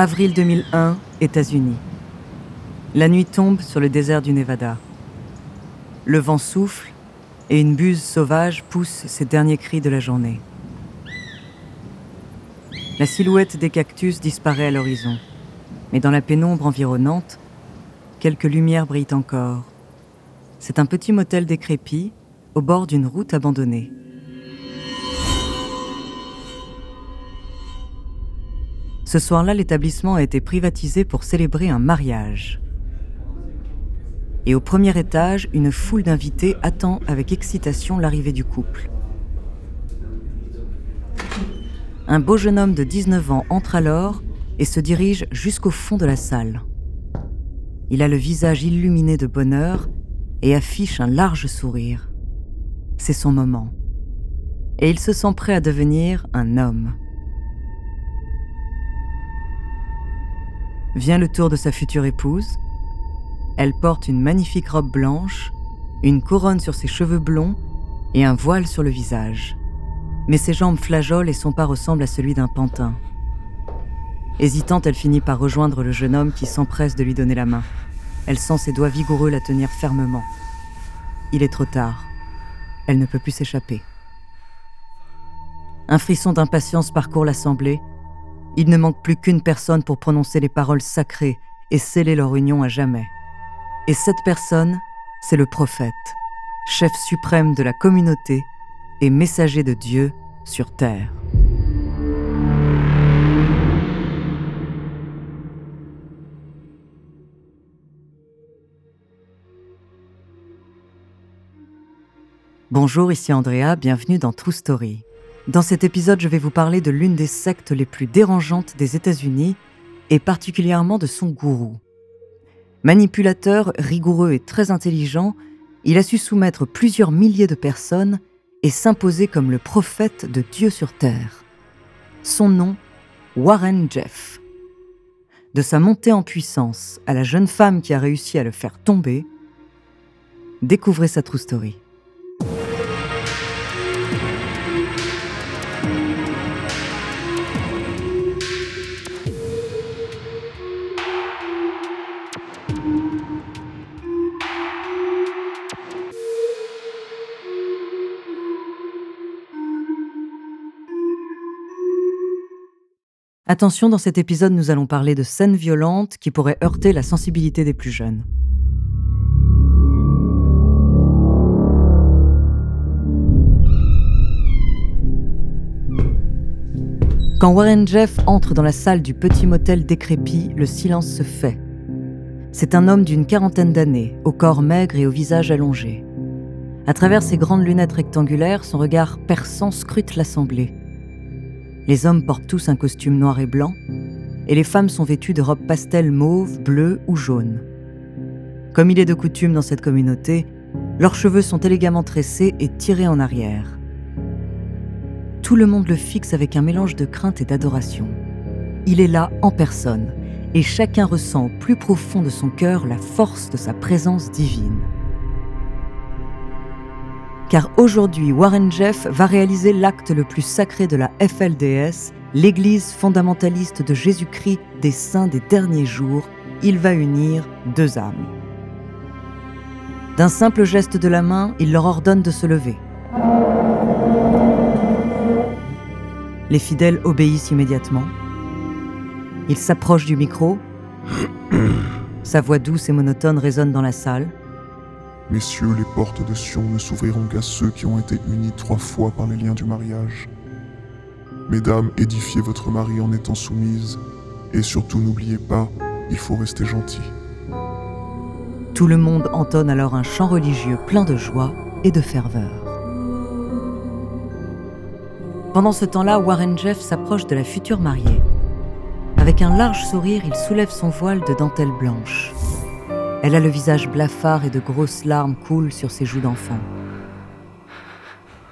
Avril 2001, États-Unis. La nuit tombe sur le désert du Nevada. Le vent souffle et une buse sauvage pousse ses derniers cris de la journée. La silhouette des cactus disparaît à l'horizon, mais dans la pénombre environnante, quelques lumières brillent encore. C'est un petit motel décrépit au bord d'une route abandonnée. Ce soir-là, l'établissement a été privatisé pour célébrer un mariage. Et au premier étage, une foule d'invités attend avec excitation l'arrivée du couple. Un beau jeune homme de 19 ans entre alors et se dirige jusqu'au fond de la salle. Il a le visage illuminé de bonheur et affiche un large sourire. C'est son moment. Et il se sent prêt à devenir un homme. Vient le tour de sa future épouse. Elle porte une magnifique robe blanche, une couronne sur ses cheveux blonds et un voile sur le visage. Mais ses jambes flageolent et son pas ressemble à celui d'un pantin. Hésitante, elle finit par rejoindre le jeune homme qui s'empresse de lui donner la main. Elle sent ses doigts vigoureux la tenir fermement. Il est trop tard. Elle ne peut plus s'échapper. Un frisson d'impatience parcourt l'assemblée il ne manque plus qu'une personne pour prononcer les paroles sacrées et sceller leur union à jamais. Et cette personne, c'est le prophète, chef suprême de la communauté et messager de Dieu sur terre. Bonjour, ici Andrea, bienvenue dans True Story. Dans cet épisode, je vais vous parler de l'une des sectes les plus dérangeantes des États-Unis et particulièrement de son gourou. Manipulateur, rigoureux et très intelligent, il a su soumettre plusieurs milliers de personnes et s'imposer comme le prophète de Dieu sur Terre. Son nom, Warren Jeff. De sa montée en puissance à la jeune femme qui a réussi à le faire tomber, découvrez sa true story. Attention, dans cet épisode, nous allons parler de scènes violentes qui pourraient heurter la sensibilité des plus jeunes. Quand Warren Jeff entre dans la salle du petit motel décrépit, le silence se fait. C'est un homme d'une quarantaine d'années, au corps maigre et au visage allongé. À travers ses grandes lunettes rectangulaires, son regard perçant scrute l'assemblée. Les hommes portent tous un costume noir et blanc, et les femmes sont vêtues de robes pastel mauve, bleu ou jaune. Comme il est de coutume dans cette communauté, leurs cheveux sont élégamment tressés et tirés en arrière. Tout le monde le fixe avec un mélange de crainte et d'adoration. Il est là en personne, et chacun ressent au plus profond de son cœur la force de sa présence divine car aujourd'hui Warren Jeff va réaliser l'acte le plus sacré de la FLDS, l'Église fondamentaliste de Jésus-Christ des saints des derniers jours. Il va unir deux âmes. D'un simple geste de la main, il leur ordonne de se lever. Les fidèles obéissent immédiatement. Il s'approche du micro. Sa voix douce et monotone résonne dans la salle. Messieurs, les portes de Sion ne s'ouvriront qu'à ceux qui ont été unis trois fois par les liens du mariage. Mesdames, édifiez votre mari en étant soumises, et surtout n'oubliez pas, il faut rester gentil. Tout le monde entonne alors un chant religieux plein de joie et de ferveur. Pendant ce temps-là, Warren Jeff s'approche de la future mariée. Avec un large sourire, il soulève son voile de dentelle blanche. Elle a le visage blafard et de grosses larmes coulent sur ses joues d'enfant.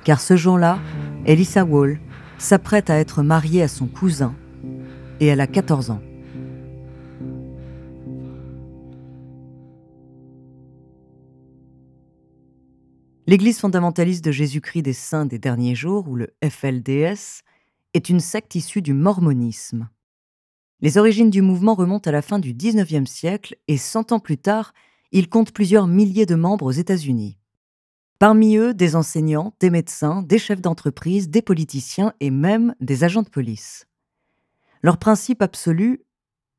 Car ce jour-là, Elissa Wall s'apprête à être mariée à son cousin et elle a 14 ans. L'Église fondamentaliste de Jésus-Christ des Saints des Derniers Jours, ou le FLDS, est une secte issue du mormonisme. Les origines du mouvement remontent à la fin du 19e siècle et 100 ans plus tard, il compte plusieurs milliers de membres aux États-Unis. Parmi eux, des enseignants, des médecins, des chefs d'entreprise, des politiciens et même des agents de police. Leur principe absolu,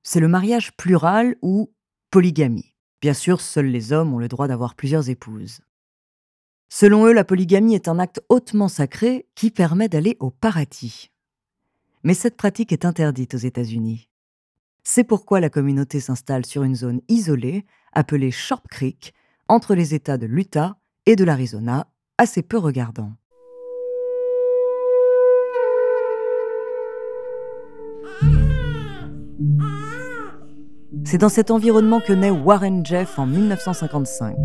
c'est le mariage plural ou polygamie. Bien sûr, seuls les hommes ont le droit d'avoir plusieurs épouses. Selon eux, la polygamie est un acte hautement sacré qui permet d'aller au paradis. Mais cette pratique est interdite aux États-Unis. C'est pourquoi la communauté s'installe sur une zone isolée, appelée Sharp Creek, entre les États de l'Utah et de l'Arizona, assez peu regardants. C'est dans cet environnement que naît Warren Jeff en 1955.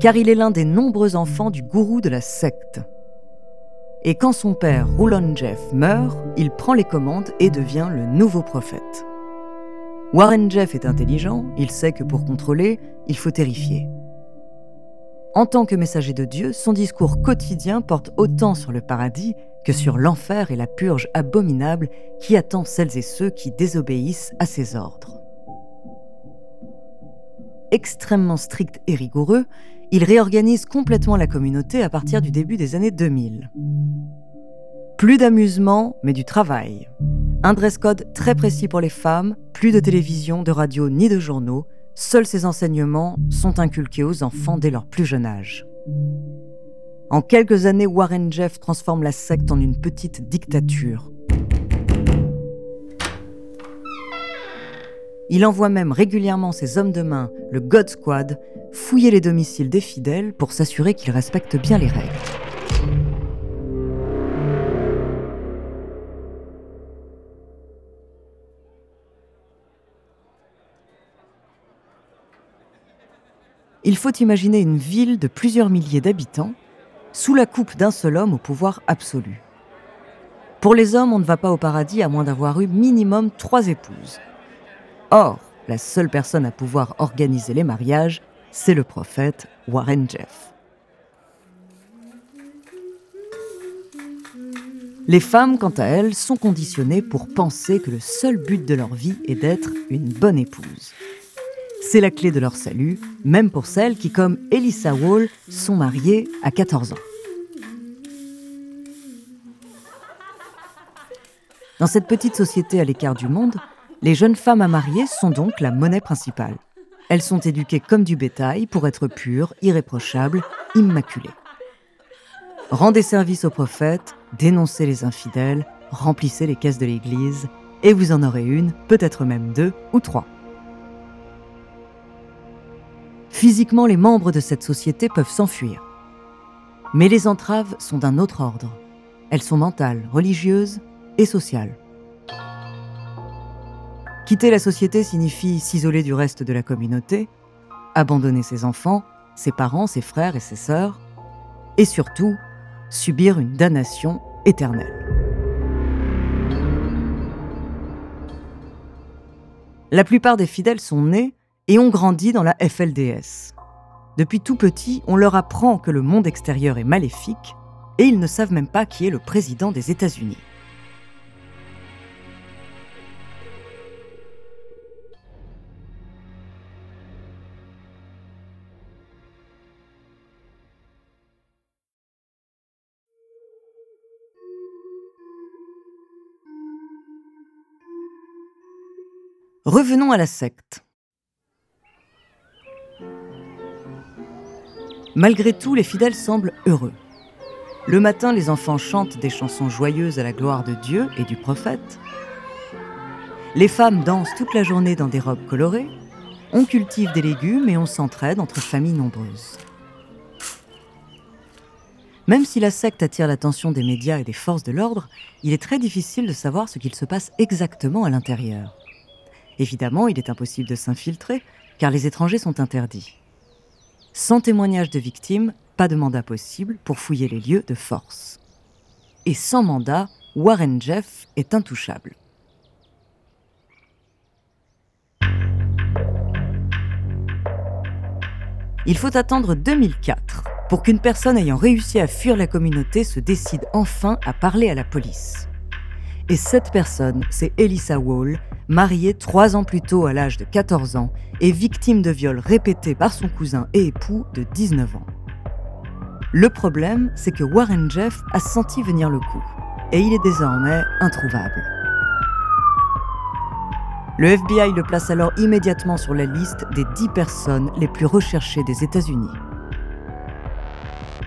Car il est l'un des nombreux enfants du gourou de la secte. Et quand son père, Rulon Jeff, meurt, il prend les commandes et devient le nouveau prophète. Warren Jeff est intelligent, il sait que pour contrôler, il faut terrifier. En tant que messager de Dieu, son discours quotidien porte autant sur le paradis que sur l'enfer et la purge abominable qui attend celles et ceux qui désobéissent à ses ordres. Extrêmement strict et rigoureux, il réorganise complètement la communauté à partir du début des années 2000. Plus d'amusement, mais du travail. Un dress code très précis pour les femmes, plus de télévision, de radio ni de journaux, seuls ces enseignements sont inculqués aux enfants dès leur plus jeune âge. En quelques années, Warren Jeff transforme la secte en une petite dictature. Il envoie même régulièrement ses hommes de main, le God Squad, fouiller les domiciles des fidèles pour s'assurer qu'ils respectent bien les règles. Il faut imaginer une ville de plusieurs milliers d'habitants sous la coupe d'un seul homme au pouvoir absolu. Pour les hommes, on ne va pas au paradis à moins d'avoir eu minimum trois épouses. Or, la seule personne à pouvoir organiser les mariages, c'est le prophète Warren Jeff. Les femmes, quant à elles, sont conditionnées pour penser que le seul but de leur vie est d'être une bonne épouse. C'est la clé de leur salut, même pour celles qui, comme Elissa Wall, sont mariées à 14 ans. Dans cette petite société à l'écart du monde, les jeunes femmes à marier sont donc la monnaie principale. Elles sont éduquées comme du bétail pour être pures, irréprochables, immaculées. Rendez service aux prophètes, dénoncez les infidèles, remplissez les caisses de l'Église, et vous en aurez une, peut-être même deux ou trois. Physiquement, les membres de cette société peuvent s'enfuir. Mais les entraves sont d'un autre ordre. Elles sont mentales, religieuses et sociales. Quitter la société signifie s'isoler du reste de la communauté, abandonner ses enfants, ses parents, ses frères et ses sœurs, et surtout subir une damnation éternelle. La plupart des fidèles sont nés et ont grandi dans la FLDS. Depuis tout petit, on leur apprend que le monde extérieur est maléfique et ils ne savent même pas qui est le président des États-Unis. Revenons à la secte. Malgré tout, les fidèles semblent heureux. Le matin, les enfants chantent des chansons joyeuses à la gloire de Dieu et du prophète. Les femmes dansent toute la journée dans des robes colorées. On cultive des légumes et on s'entraide entre familles nombreuses. Même si la secte attire l'attention des médias et des forces de l'ordre, il est très difficile de savoir ce qu'il se passe exactement à l'intérieur. Évidemment, il est impossible de s'infiltrer, car les étrangers sont interdits. Sans témoignage de victime, pas de mandat possible pour fouiller les lieux de force. Et sans mandat, Warren Jeff est intouchable. Il faut attendre 2004 pour qu'une personne ayant réussi à fuir la communauté se décide enfin à parler à la police. Et cette personne, c'est Elissa Wall, mariée trois ans plus tôt à l'âge de 14 ans et victime de viols répétés par son cousin et époux de 19 ans. Le problème, c'est que Warren Jeff a senti venir le coup, et il est désormais introuvable. Le FBI le place alors immédiatement sur la liste des 10 personnes les plus recherchées des États-Unis.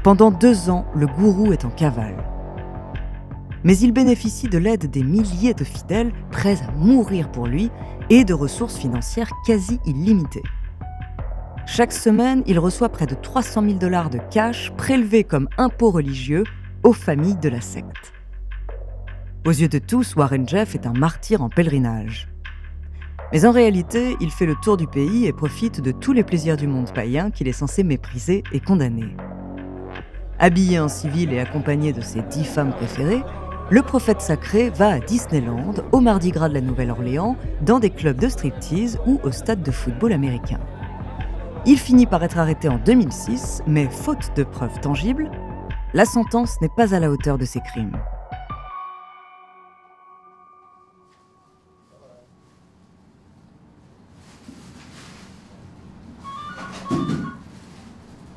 Pendant deux ans, le gourou est en cavale. Mais il bénéficie de l'aide des milliers de fidèles prêts à mourir pour lui et de ressources financières quasi illimitées. Chaque semaine, il reçoit près de 300 000 dollars de cash prélevés comme impôts religieux aux familles de la secte. Aux yeux de tous, Warren Jeff est un martyr en pèlerinage. Mais en réalité, il fait le tour du pays et profite de tous les plaisirs du monde païen qu'il est censé mépriser et condamner. Habillé en civil et accompagné de ses dix femmes préférées, le prophète sacré va à Disneyland, au Mardi Gras de la Nouvelle-Orléans, dans des clubs de striptease ou au stade de football américain. Il finit par être arrêté en 2006, mais faute de preuves tangibles, la sentence n'est pas à la hauteur de ses crimes.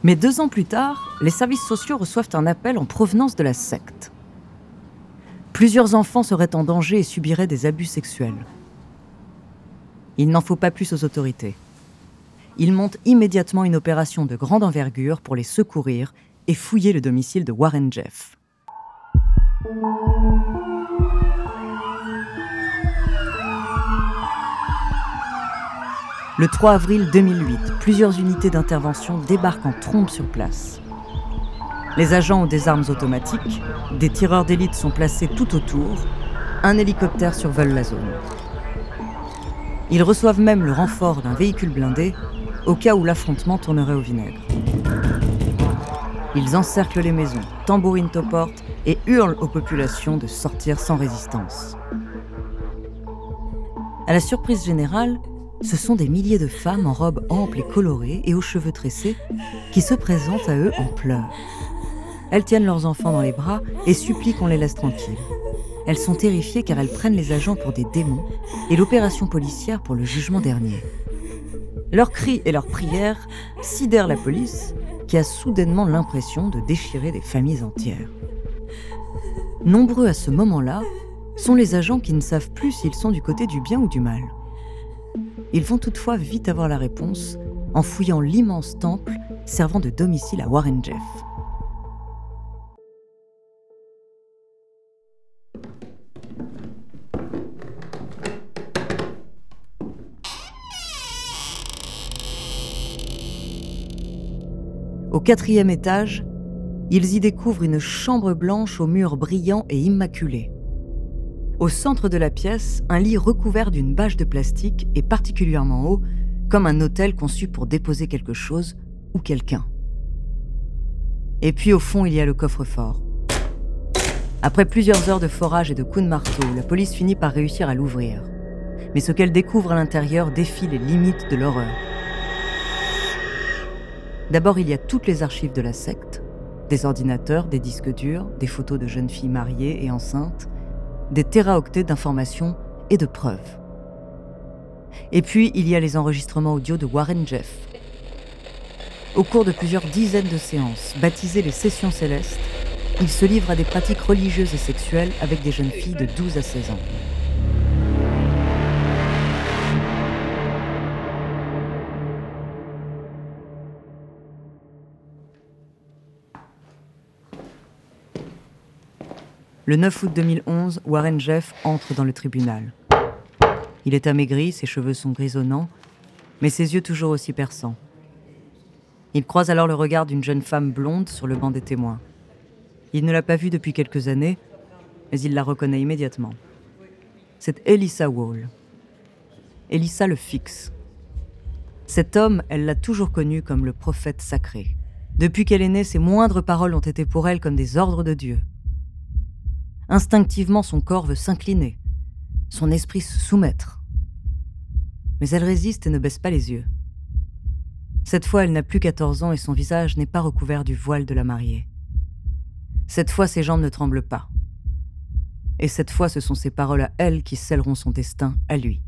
Mais deux ans plus tard, les services sociaux reçoivent un appel en provenance de la secte. Plusieurs enfants seraient en danger et subiraient des abus sexuels. Il n'en faut pas plus aux autorités. Ils montent immédiatement une opération de grande envergure pour les secourir et fouiller le domicile de Warren Jeff. Le 3 avril 2008, plusieurs unités d'intervention débarquent en trompe sur place. Les agents ont des armes automatiques, des tireurs d'élite sont placés tout autour, un hélicoptère survole la zone. Ils reçoivent même le renfort d'un véhicule blindé au cas où l'affrontement tournerait au vinaigre. Ils encerclent les maisons, tambourinent aux portes et hurlent aux populations de sortir sans résistance. À la surprise générale, ce sont des milliers de femmes en robes amples et colorées et aux cheveux tressés qui se présentent à eux en pleurs. Elles tiennent leurs enfants dans les bras et supplient qu'on les laisse tranquilles. Elles sont terrifiées car elles prennent les agents pour des démons et l'opération policière pour le jugement dernier. Leurs cris et leurs prières sidèrent la police qui a soudainement l'impression de déchirer des familles entières. Nombreux à ce moment-là sont les agents qui ne savent plus s'ils sont du côté du bien ou du mal. Ils vont toutefois vite avoir la réponse en fouillant l'immense temple servant de domicile à Warren Jeff. Au quatrième étage, ils y découvrent une chambre blanche aux murs brillants et immaculés. Au centre de la pièce, un lit recouvert d'une bâche de plastique et particulièrement haut, comme un hôtel conçu pour déposer quelque chose ou quelqu'un. Et puis au fond, il y a le coffre-fort. Après plusieurs heures de forage et de coups de marteau, la police finit par réussir à l'ouvrir. Mais ce qu'elle découvre à l'intérieur défie les limites de l'horreur. D'abord, il y a toutes les archives de la secte, des ordinateurs, des disques durs, des photos de jeunes filles mariées et enceintes, des téraoctets d'informations et de preuves. Et puis, il y a les enregistrements audio de Warren Jeff. Au cours de plusieurs dizaines de séances, baptisées les sessions célestes, il se livre à des pratiques religieuses et sexuelles avec des jeunes filles de 12 à 16 ans. Le 9 août 2011, Warren Jeff entre dans le tribunal. Il est amaigri, ses cheveux sont grisonnants, mais ses yeux toujours aussi perçants. Il croise alors le regard d'une jeune femme blonde sur le banc des témoins. Il ne l'a pas vue depuis quelques années, mais il la reconnaît immédiatement. C'est Elissa Wall. Elissa le fixe. Cet homme, elle l'a toujours connu comme le prophète sacré. Depuis qu'elle est née, ses moindres paroles ont été pour elle comme des ordres de Dieu. Instinctivement, son corps veut s'incliner, son esprit se soumettre. Mais elle résiste et ne baisse pas les yeux. Cette fois, elle n'a plus 14 ans et son visage n'est pas recouvert du voile de la mariée. Cette fois, ses jambes ne tremblent pas. et cette fois ce sont ses paroles à elle qui scelleront son destin à lui.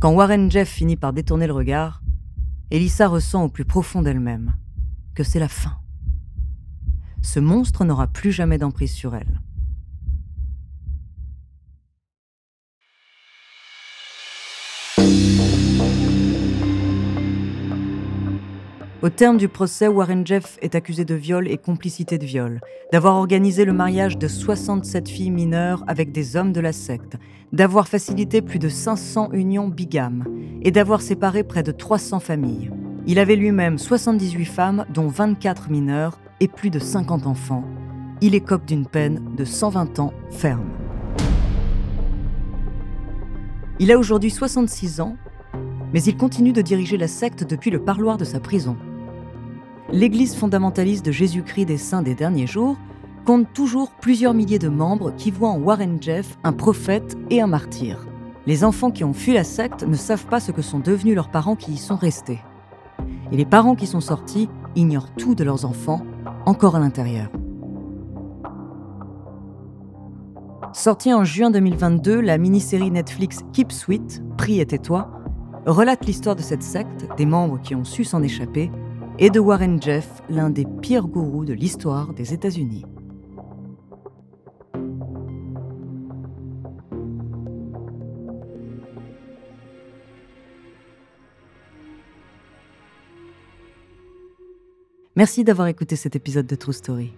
Quand Warren Jeff finit par détourner le regard, Elissa ressent au plus profond d'elle-même que c'est la fin. Ce monstre n'aura plus jamais d'emprise sur elle. Au terme du procès, Warren Jeff est accusé de viol et complicité de viol, d'avoir organisé le mariage de 67 filles mineures avec des hommes de la secte, d'avoir facilité plus de 500 unions bigames et d'avoir séparé près de 300 familles. Il avait lui-même 78 femmes, dont 24 mineures et plus de 50 enfants. Il écope d'une peine de 120 ans ferme. Il a aujourd'hui 66 ans, mais il continue de diriger la secte depuis le parloir de sa prison l'Église fondamentaliste de Jésus-Christ des Saints des derniers jours compte toujours plusieurs milliers de membres qui voient en Warren Jeff un prophète et un martyr. Les enfants qui ont fui la secte ne savent pas ce que sont devenus leurs parents qui y sont restés. Et les parents qui sont sortis ignorent tout de leurs enfants, encore à l'intérieur. Sortie en juin 2022, la mini-série Netflix Keep Sweet, Prie et tais-toi, relate l'histoire de cette secte, des membres qui ont su s'en échapper et de Warren Jeff, l'un des pires gourous de l'histoire des États-Unis. Merci d'avoir écouté cet épisode de True Story.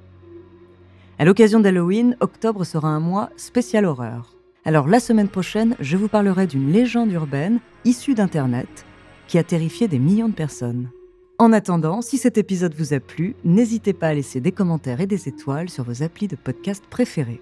À l'occasion d'Halloween, octobre sera un mois spécial horreur. Alors la semaine prochaine, je vous parlerai d'une légende urbaine issue d'Internet qui a terrifié des millions de personnes. En attendant, si cet épisode vous a plu, n'hésitez pas à laisser des commentaires et des étoiles sur vos applis de podcast préférés.